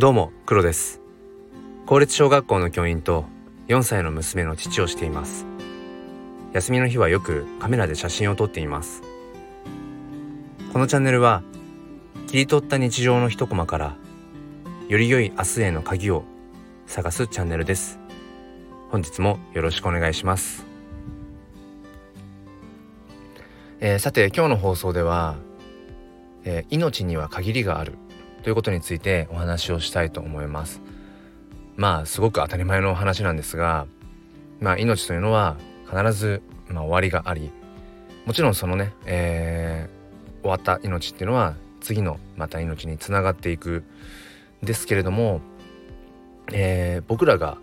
どうも黒です。公立小学校の教員と4歳の娘の父をしています。休みの日はよくカメラで写真を撮っています。このチャンネルは切り取った日常の一コマからより良い明日への鍵を探すチャンネルです。本日もよろしくお願いします。えー、さて今日の放送では、えー、命には限りがある。ということについてお話をしたいと思います。まあすごく当たり前の話なんですがまあ命というのは必ず、まあ、終わりがありもちろんそのね、えー、終わった命っていうのは次のまた命につながっていくですけれども、えー、僕らが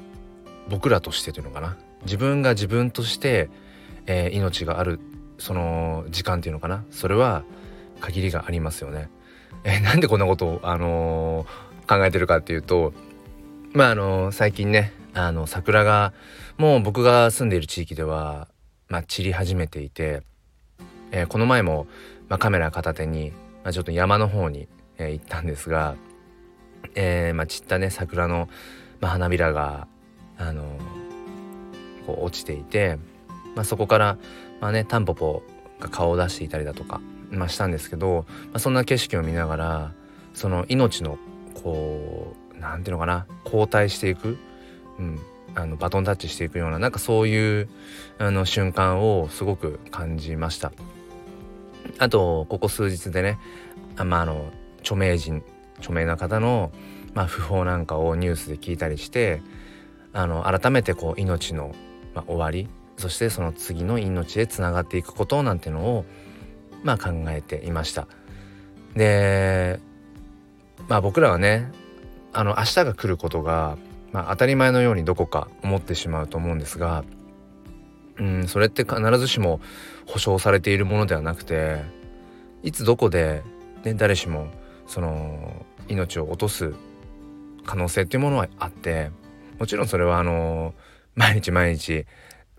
僕らとしてというのかな。自分が自分として、えー、命があるその時間っていうのかな。それは限りがありますよね。えなんでこんなことを、あのー、考えてるかっていうとまああのー、最近ねあの桜がもう僕が住んでいる地域では、まあ、散り始めていて、えー、この前も、まあ、カメラ片手に、まあ、ちょっと山の方に、え行ったんですが、えまあ、散ったね桜の、ま、花びらが、あのこう落ちていて、ま、そこから、まあね、タンポポが顔を出していたりだとか、まあ、したんですけど、まあ、そんな景色を見ながらその命のこう何て言うのかな後退していく、うん、あのバトンタッチしていくようななんかそういうあの瞬間をすごく感じました。あとここ数日でねあ、まあ、あの著名人著名な方の、まあ、訃報なんかをニュースで聞いたりしてあの改めてこう命の、まあ、終わりそしてその次の命へつながっていくことなんてのをまあ考えていました。でまあ僕らはねあの明日が来ることが、まあ、当たり前のようにどこか思ってしまうと思うんですがうんそれって必ずしも保証されているものではなくていつどこで、ね、誰しもその命を落とす可能性っていうものはあってもちろんそれはあの毎日毎日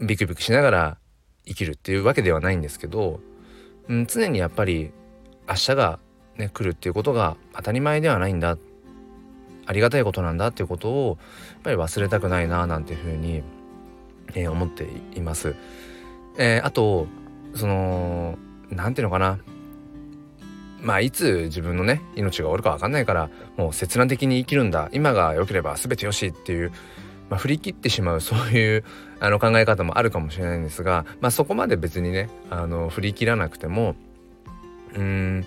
ビクビクしながら生きるっていうわけではないんですけどうん、常にやっぱり明日がね来るっていうことが当たり前ではないんだ。ありがたいことなんだっていうことをやっぱり忘れたくないななんていうふうに、えー、思っています。えー、あとその何ていうのかな。まあいつ自分のね命が終わるか分かんないからもう切断的に生きるんだ。今が良ければ全てよしっていう、まあ、振り切ってしまう そういうあの考え方もあるかもしれないんですが、まあ、そこまで別にねあの振り切らなくてもうん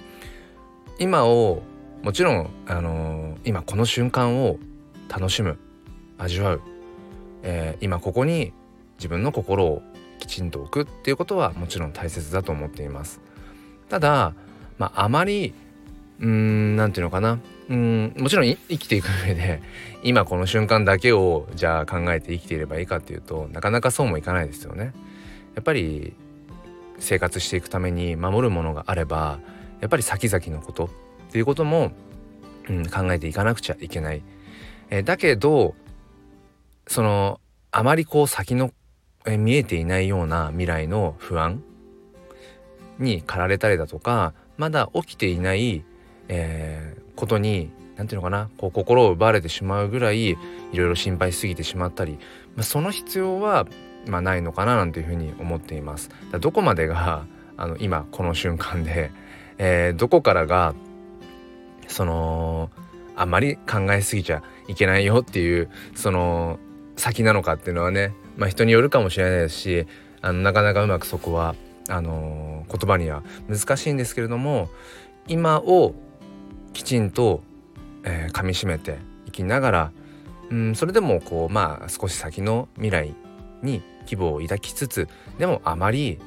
今をもちろん、あの今この瞬間を楽しむ味わう、えー、今ここに自分の心をきちんと置くっていうことはもちろん大切だと思っています。ただ、まあ、あまりうーん何て言うのかなうんもちろん生きていく上で 今この瞬間だけをじゃあ考えて生きていればいいかっていうとなかなかそうもいかないですよね。やっぱり生活していくために守るものがあればやっぱり先々のことっていうことも、うん、考えていかなくちゃいけない。え、だけどそのあまりこう先の、え、見えていないような未来の不安に駆られたりだとかまだ起きていない、えー、ことに何て言うのかなこう心を奪われてしまうぐらいいろいろ心配しすぎてしまったり、まあ、その必要は、まあ、ないのかななんていうふうに思っています。だどこまでがあの今この瞬間で、えー、どこからがそのあまり考えすぎちゃいけないよっていうその先なのかっていうのはね、まあ、人によるかもしれないですしあのなかなかうまくそこはあの言葉には難しいんですけれども今をきちんと、えー、噛みしめていきながら、うん、それでもこうまあ少し先の未来に希望を抱きつつでもあまり、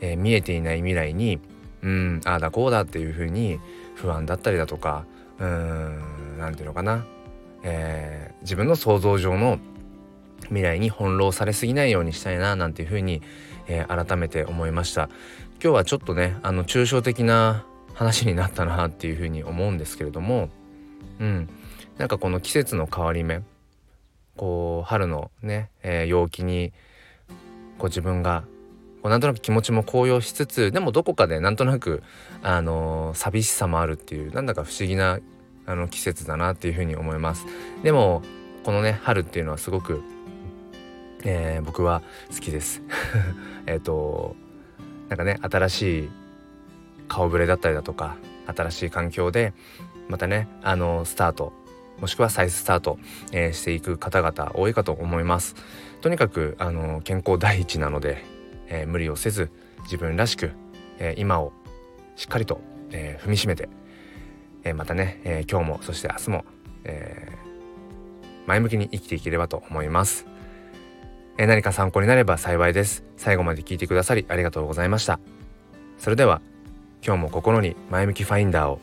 えー、見えていない未来にうんああだこうだっていうふうに不安だったりだとかうん何て言うのかな、えー、自分の想像上の未来に翻弄されすぎないようにしたいななんていうふうに、えー、改めて思いました。今日はちょっとねあの抽象的な話になったなっていうふうに思うんですけれどもうん。なんかこの季節の変わり目こう春のね、えー、陽気にこう自分がこうなんとなく気持ちも高揚しつつでもどこかでなんとなくあのー、寂しさもあるっていうなんだか不思議なあの季節だなっていうふうに思います。でもこのね春っていうのはすごく、えー、僕は好きです。えっとなんかね新しい顔ぶれだったりだとか新しい環境でまたねあのスタートもしくは再スタート、えー、していく方々多いかと思います。とにかくあの健康第一なので、えー、無理をせず自分らしく、えー、今をしっかりと、え踏みしめて、えまたね、え今日もそして明日も、え前向きに生きていければと思います、え何か参考になれば幸いです。最後まで聞いてくださりありがとうございました。それでは今日も心に前向きファインダーを